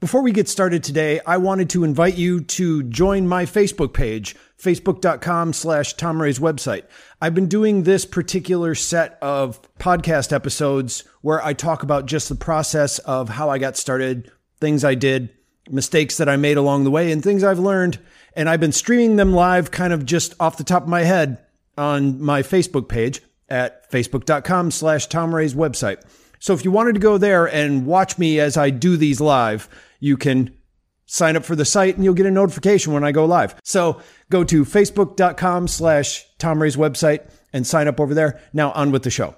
Before we get started today, I wanted to invite you to join my Facebook page, facebook.com slash Tom Ray's website. I've been doing this particular set of podcast episodes where I talk about just the process of how I got started, things I did, mistakes that I made along the way, and things I've learned. And I've been streaming them live kind of just off the top of my head on my Facebook page at facebook.com slash Tom Ray's website. So if you wanted to go there and watch me as I do these live, you can sign up for the site and you'll get a notification when I go live. So go to facebook.com slash Tom Ray's website and sign up over there. Now on with the show.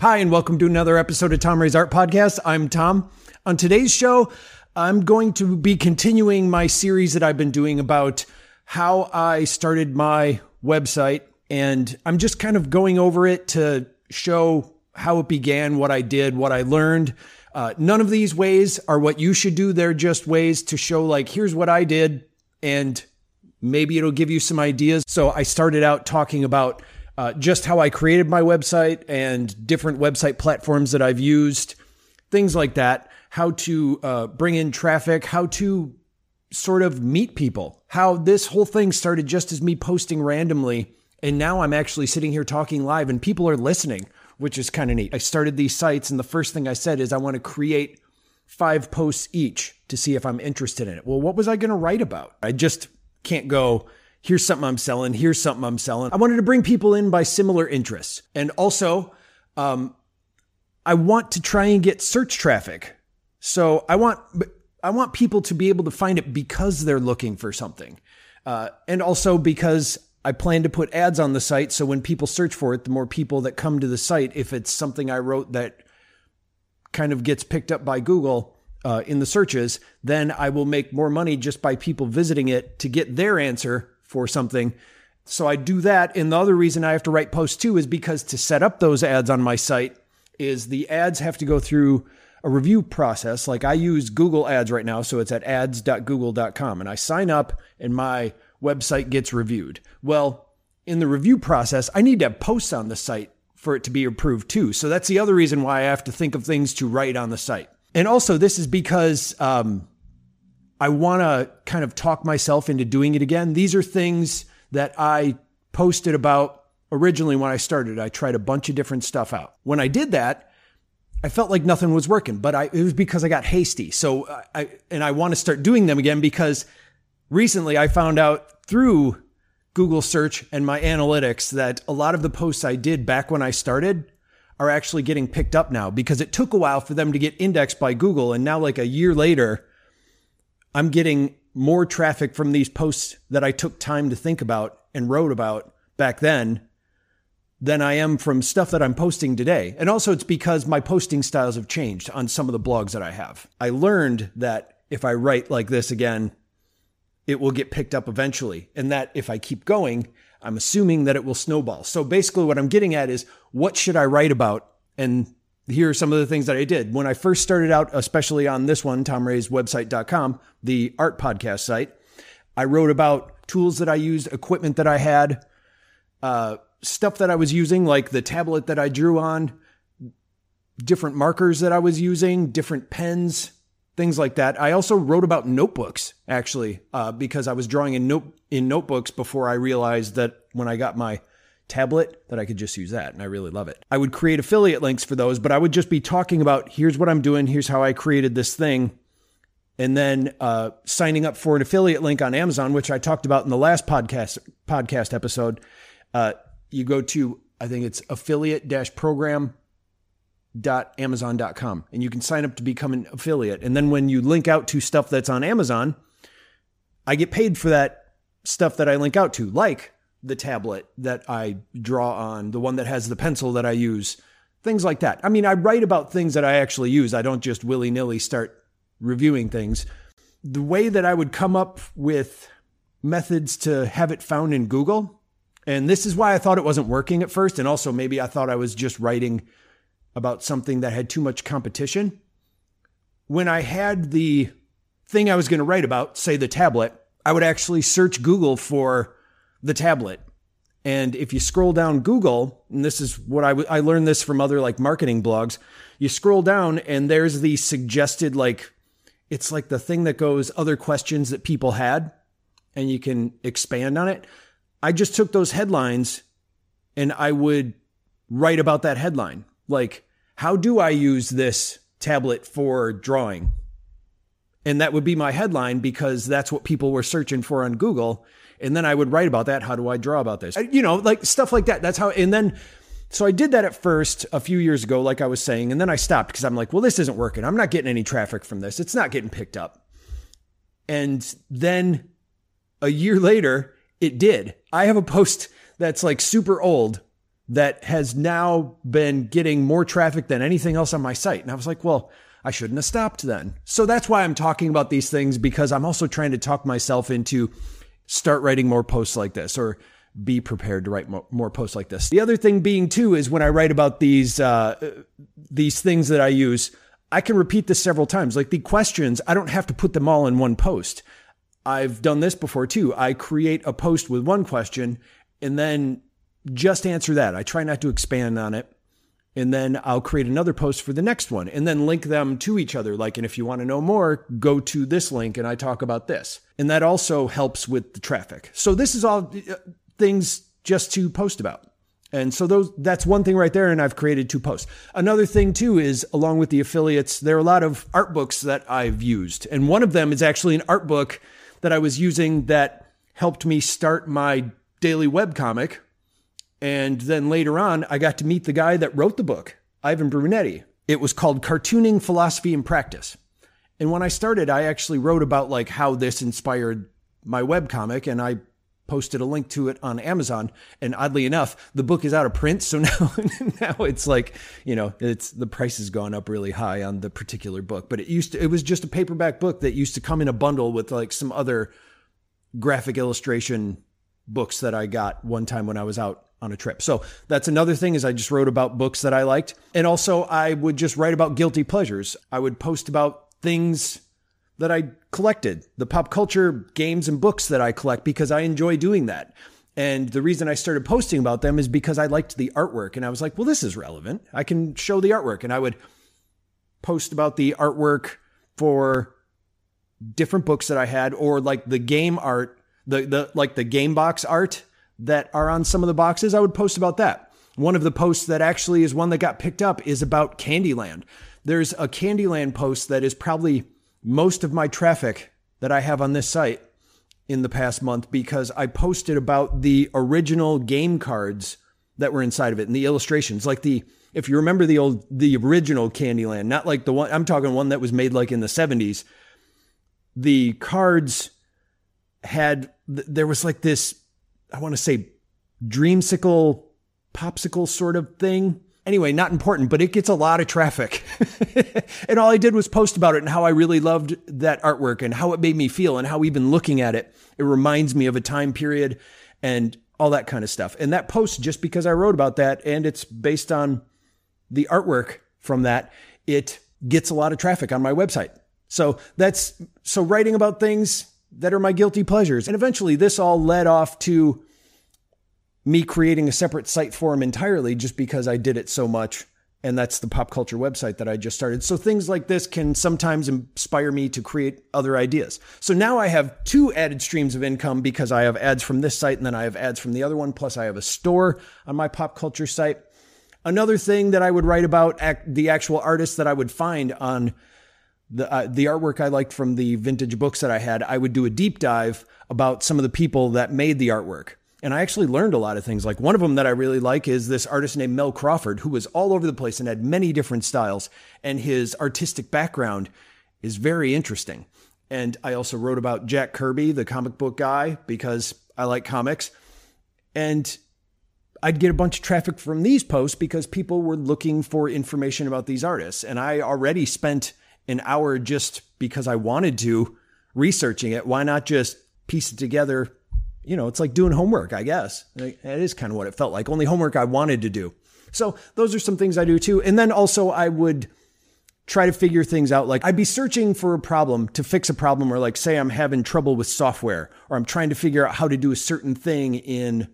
Hi, and welcome to another episode of Tom Ray's Art Podcast. I'm Tom. On today's show, I'm going to be continuing my series that I've been doing about how I started my website and I'm just kind of going over it to show how it began, what I did, what I learned. Uh, none of these ways are what you should do. They're just ways to show, like, here's what I did, and maybe it'll give you some ideas. So I started out talking about uh, just how I created my website and different website platforms that I've used, things like that, how to uh, bring in traffic, how to sort of meet people, how this whole thing started just as me posting randomly and now I'm actually sitting here talking live and people are listening, which is kind of neat. I started these sites and the first thing I said is I want to create five posts each to see if I'm interested in it. Well, what was I going to write about? I just can't go, here's something I'm selling, here's something I'm selling. I wanted to bring people in by similar interests. And also, um, I want to try and get search traffic. So I want, I want people to be able to find it because they're looking for something. Uh, and also because I plan to put ads on the site so when people search for it, the more people that come to the site, if it's something I wrote that kind of gets picked up by Google uh, in the searches, then I will make more money just by people visiting it to get their answer for something. So I do that. And the other reason I have to write posts too is because to set up those ads on my site is the ads have to go through a review process. Like I use Google ads right now. So it's at ads.google.com and I sign up and my website gets reviewed. Well, in the review process, I need to have posts on the site for it to be approved too. So that's the other reason why I have to think of things to write on the site. And also, this is because um, I want to kind of talk myself into doing it again. These are things that I posted about originally when I started. I tried a bunch of different stuff out. When I did that, I felt like nothing was working, but I, it was because I got hasty. So uh, I, and I want to start doing them again because recently I found out through Google search and my analytics that a lot of the posts I did back when I started are actually getting picked up now because it took a while for them to get indexed by Google. And now, like a year later, I'm getting more traffic from these posts that I took time to think about and wrote about back then than I am from stuff that I'm posting today. And also, it's because my posting styles have changed on some of the blogs that I have. I learned that if I write like this again, it will get picked up eventually. And that if I keep going, I'm assuming that it will snowball. So basically, what I'm getting at is what should I write about? And here are some of the things that I did. When I first started out, especially on this one, tomrayswebsite.com, the art podcast site, I wrote about tools that I used, equipment that I had, uh, stuff that I was using, like the tablet that I drew on, different markers that I was using, different pens, things like that. I also wrote about notebooks actually, uh, because I was drawing in note in notebooks before I realized that when I got my tablet that I could just use that and I really love it. I would create affiliate links for those, but I would just be talking about here's what I'm doing, here's how I created this thing. And then uh, signing up for an affiliate link on Amazon, which I talked about in the last podcast podcast episode. Uh, you go to I think it's affiliate program amazon.com and you can sign up to become an affiliate. And then when you link out to stuff that's on Amazon, I get paid for that stuff that I link out to, like the tablet that I draw on, the one that has the pencil that I use, things like that. I mean, I write about things that I actually use. I don't just willy nilly start reviewing things. The way that I would come up with methods to have it found in Google, and this is why I thought it wasn't working at first. And also, maybe I thought I was just writing about something that had too much competition. When I had the thing I was going to write about, say the tablet, I would actually search Google for the tablet And if you scroll down Google, and this is what I, I learned this from other like marketing blogs, you scroll down and there's the suggested like it's like the thing that goes other questions that people had and you can expand on it. I just took those headlines and I would write about that headline. Like, how do I use this tablet for drawing? And that would be my headline because that's what people were searching for on Google. And then I would write about that. How do I draw about this? You know, like stuff like that. That's how, and then, so I did that at first a few years ago, like I was saying, and then I stopped because I'm like, well, this isn't working. I'm not getting any traffic from this. It's not getting picked up. And then a year later, it did. I have a post that's like super old that has now been getting more traffic than anything else on my site. And I was like, well, I shouldn't have stopped then. So that's why I'm talking about these things because I'm also trying to talk myself into start writing more posts like this or be prepared to write more, posts like this. The other thing being too is when I write about these uh, these things that I use, I can repeat this several times. Like the questions, I don't have to put them all in one post. I've done this before too. I create a post with one question and then just answer that. I try not to expand on it. And then I'll create another post for the next one and then link them to each other. Like, and if you want to know more, go to this link and I talk about this. And that also helps with the traffic. So this is all uh, things just to post about. And so those that's one thing right there and I've created two posts. Another thing too is along with the affiliates there are a lot of art books that I've used. And one of them is actually an art book that I was using that helped me start my daily web comic. And then later on, I got to meet the guy that wrote the book, Ivan Brunetti. It was called Cartooning Philosophy and Practice. And when I started, I actually wrote about like how this inspired my web comic and I posted a link to it on Amazon. And oddly enough, the book is out of print. So now, now it's like, you know, it's the price has gone up really high on the particular book. But it used to, it was just a paperback book that used to come in a bundle with like some other graphic illustration books that I got one time when I was out on a trip. So that's another thing is I just wrote about books that I liked. And also I would just write about guilty pleasures. I would post about things that I collected, the pop culture games and books that I collect because I enjoy doing that. And the reason I started posting about them is because I liked the artwork and I was like, well, this is relevant. I can show the artwork. And I would post about the artwork for different books that I had or like the game art, the, the like the game box art that are on some of the boxes. I would post about that. One of the posts that actually is one that got picked up is about Candyland. There's a Candyland post that is probably most of my traffic that I have on this site in the past month because I posted about the original game cards that were inside of it and the illustrations. Like the, if you remember the old, the original Candyland, not like the one, I'm talking one that was made like in the 70s. The cards had, there was like this, I want to say dreamsicle, popsicle sort of thing Anyway, not important, but it gets a lot of traffic. and all I did was post about it and how I really loved that artwork and how it made me feel and how even looking at it, it reminds me of a time period and all that kind of stuff. And that post, just because I wrote about that and it's based on the artwork from that, it gets a lot of traffic on my website. So that's so writing about things that are my guilty pleasures. And eventually this all led off to me creating a separate site for him entirely just because I did it so much. And that's the pop culture website that I just started. So things like this can sometimes inspire me to create other ideas. So now I have two added streams of income because I have ads from this site and then I have ads from the other one. Plus, I have a store on my pop culture site. Another thing that I would write about the actual artists that I would find on the uh, the artwork I liked from the vintage books that I had, I would do a deep dive about some of the people that made the artwork. And I actually learned a lot of things. Like one of them that I really like is this artist named Mel Crawford, who was all over the place and had many different styles. And his artistic background is very interesting. And I also wrote about Jack Kirby, the comic book guy, because I like comics. And I'd get a bunch of traffic from these posts because people were looking for information about these artists. And I already spent an hour just because I wanted to researching it. Why not just piece it together you know, it's like doing homework, I guess. It is kind of what it felt like, only homework I wanted to do. So those are some things I do too. And then also I would try to figure things out. Like I'd be searching for a problem to fix a problem, or like say I'm having trouble with software, or I'm trying to figure out how to do a certain thing in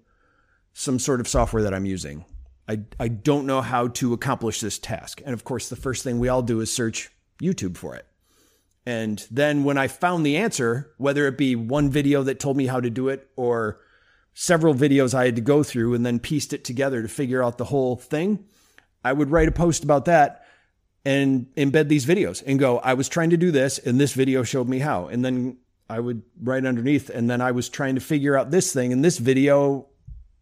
some sort of software that I'm using. I, I don't know how to accomplish this task. And of course, the first thing we all do is search YouTube for it. And then when I found the answer, whether it be one video that told me how to do it or several videos I had to go through and then pieced it together to figure out the whole thing, I would write a post about that and embed these videos and go, I was trying to do this and this video showed me how. And then I would write underneath and then I was trying to figure out this thing and this video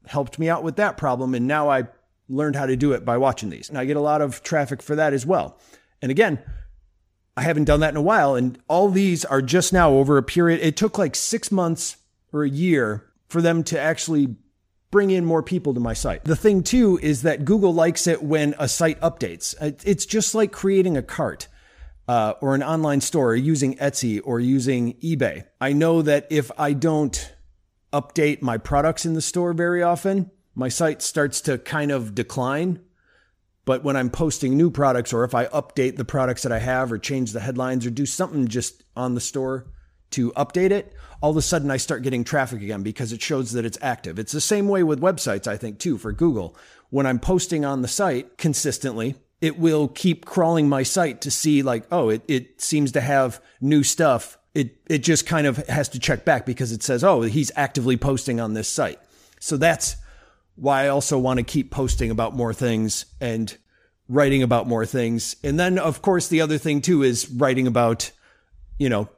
helped me out with that problem. And now I learned how to do it by watching these. And I get a lot of traffic for that as well. And again, I haven't done that in a while. And all these are just now over a period. It took like six months or a year for them to actually bring in more people to my site. The thing too is that Google likes it when a site updates. It's just like creating a cart. Uh, or an online store or using Etsy or using eBay. I know that if I don't update my products in the store very often, my site starts to kind of decline but when I'm posting new products or if I update the products that I have or change the headlines or do something just on the store to update it, all of a sudden I start getting traffic again because it shows that it's active. It's the same way with websites, I think, too, for Google. When I'm posting on the site consistently, it will keep crawling my site to see like, oh, it, it seems to have new stuff. It it just kind of has to check back because it says, oh, he's actively posting on this site. So that's why I also want to keep posting about more things and writing about more things. And then, of course, the other thing too is writing about, you know,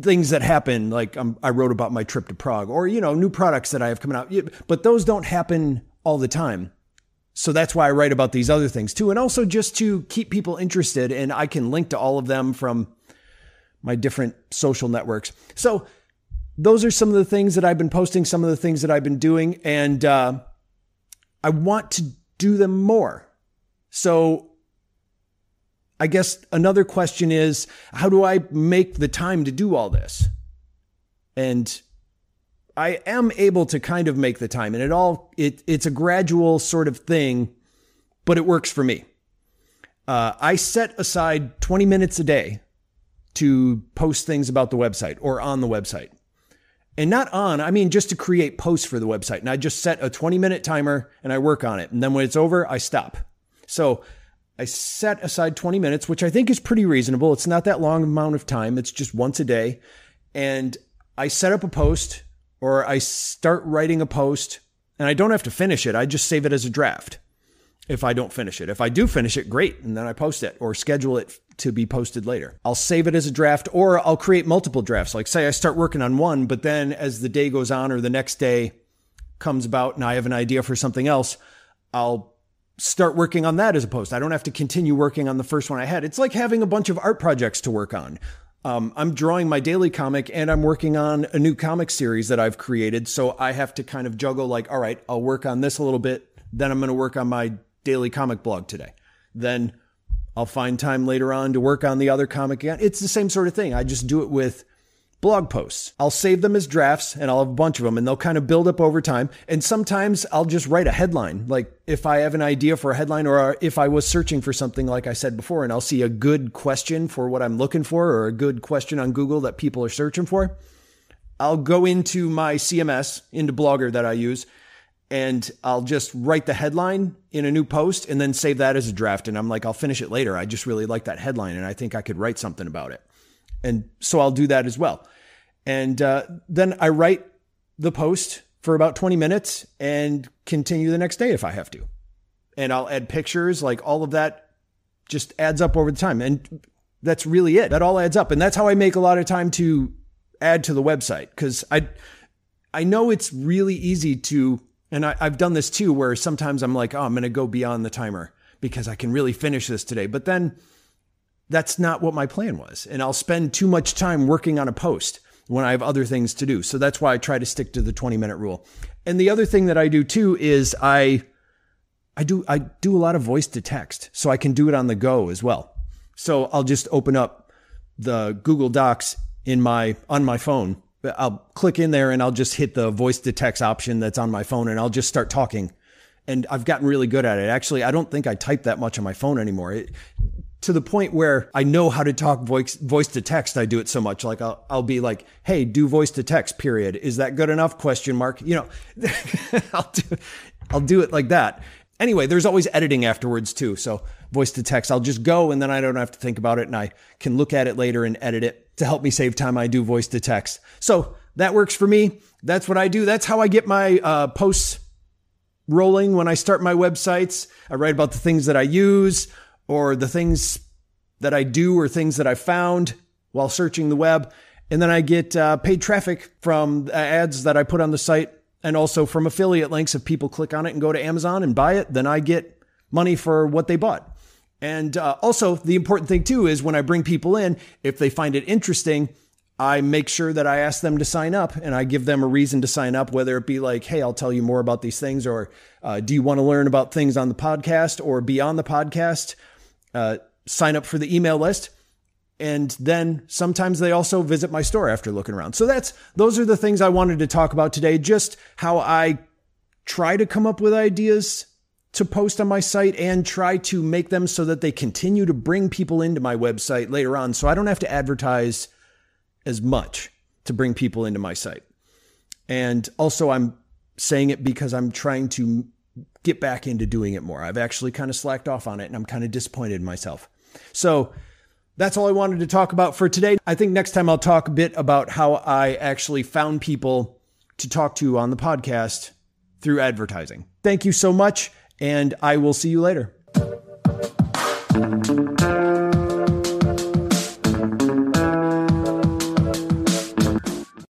things that happen. Like um, I wrote about my trip to Prague or, you know, new products that I have coming out. But those don't happen all the time. So that's why I write about these other things too. And also just to keep people interested. And I can link to all of them from my different social networks. So those are some of the things that I've been posting, some of the things that I've been doing, and uh, I want to do them more. So I guess another question is how do I make the time to do all this? And I am able to kind of make the time and it all it it's a gradual sort of thing, but it works for me. Uh, I set aside 20 minutes a day to post things about the website or on the website and not on, I mean, just to create posts for the website. And I just set a 20 minute timer and I work on it. And then when it's over, I stop. So I set aside 20 minutes, which I think is pretty reasonable. It's not that long amount of time. It's just once a day. And I set up a post or I start writing a post and I don't have to finish it. I just save it as a draft if I don't finish it. If I do finish it, great. And then I post it or schedule it to be posted later. I'll save it as a draft or I'll create multiple drafts. Like, say I start working on one, but then as the day goes on or the next day comes about and I have an idea for something else, I'll start working on that as a post. I don't have to continue working on the first one I had. It's like having a bunch of art projects to work on. Um, I'm drawing my daily comic and I'm working on a new comic series that I've created. So I have to kind of juggle, like, all right, I'll work on this a little bit. Then I'm going to work on my daily comic blog today. Then I'll find time later on to work on the other comic. It's the same sort of thing. I just do it with blog posts. I'll save them as drafts and I'll have a bunch of them and they'll kind of build up over time. And sometimes I'll just write a headline. Like if I have an idea for a headline or if I was searching for something, like I said before, and I'll see a good question for what I'm looking for or a good question on Google that people are searching for, I'll go into my CMS, into Blogger that I use, and I'll just write the headline in a new post and then save that as a draft. And I'm like, I'll finish it later. I just really like that headline and I think I could write something about it. And so I'll do that as well. And uh, then I write the post for about 20 minutes and continue the next day if I have to. And I'll add pictures, like all of that just adds up over the time. And that's really it. That all adds up. And that's how I make a lot of time to add to the website because I, I know it's really easy to and I, have done this too, where sometimes I'm like, oh, I'm going to go beyond the timer because I can really finish this today. But then that's not what my plan was. And I'll spend too much time working on a post when I have other things to do. So that's why I try to stick to the 20 minute rule. And the other thing that I do too is I, I do, I do a lot of voice to text so I can do it on the go as well. So I'll just open up the Google Docs in my, on my phone I'll click in there and I'll just hit the voice to text option that's on my phone and I'll just start talking. And I've gotten really good at it. Actually, I don't think I type that much on my phone anymore. It, to the point where I know how to talk voice voice to text. I do it so much. Like I'll, I'll be like, "Hey, do voice to text." Period. Is that good enough? Question mark. You know, I'll do I'll do it like that. Anyway, there's always editing afterwards too. So voice to text, I'll just go and then I don't have to think about it and I can look at it later and edit it to help me save time. I do voice to text. So that works for me. That's what I do. That's how I get my uh, posts rolling when I start my websites. I write about the things that I use or the things that I do or things that I found while searching the web. And then I get uh, paid traffic from ads that I put on the site and also from affiliate links. If people click on it and go to Amazon and buy it, then I get money for what they bought. And uh, also, the important thing too is when I bring people in, if they find it interesting, I make sure that I ask them to sign up and I give them a reason to sign up, whether it be like, hey, I'll tell you more about these things, or uh, do you want to learn about things on the podcast or beyond the podcast? Uh, sign up for the email list. And then sometimes they also visit my store after looking around. So that's those are the things I wanted to talk about today. Just how I try to come up with ideas to post on my site and try to make them so that they continue to bring people into my website later on. So I don't have to advertise as much to bring people into my site. And also, I'm saying it because I'm trying to get back into doing it more. I've actually kind of slacked off on it and I'm kind of disappointed in myself. So that's all I wanted to talk about for today. I think next time I'll talk a bit about how I actually found people to talk to on the podcast through advertising. Thank you so much, and I will see you later.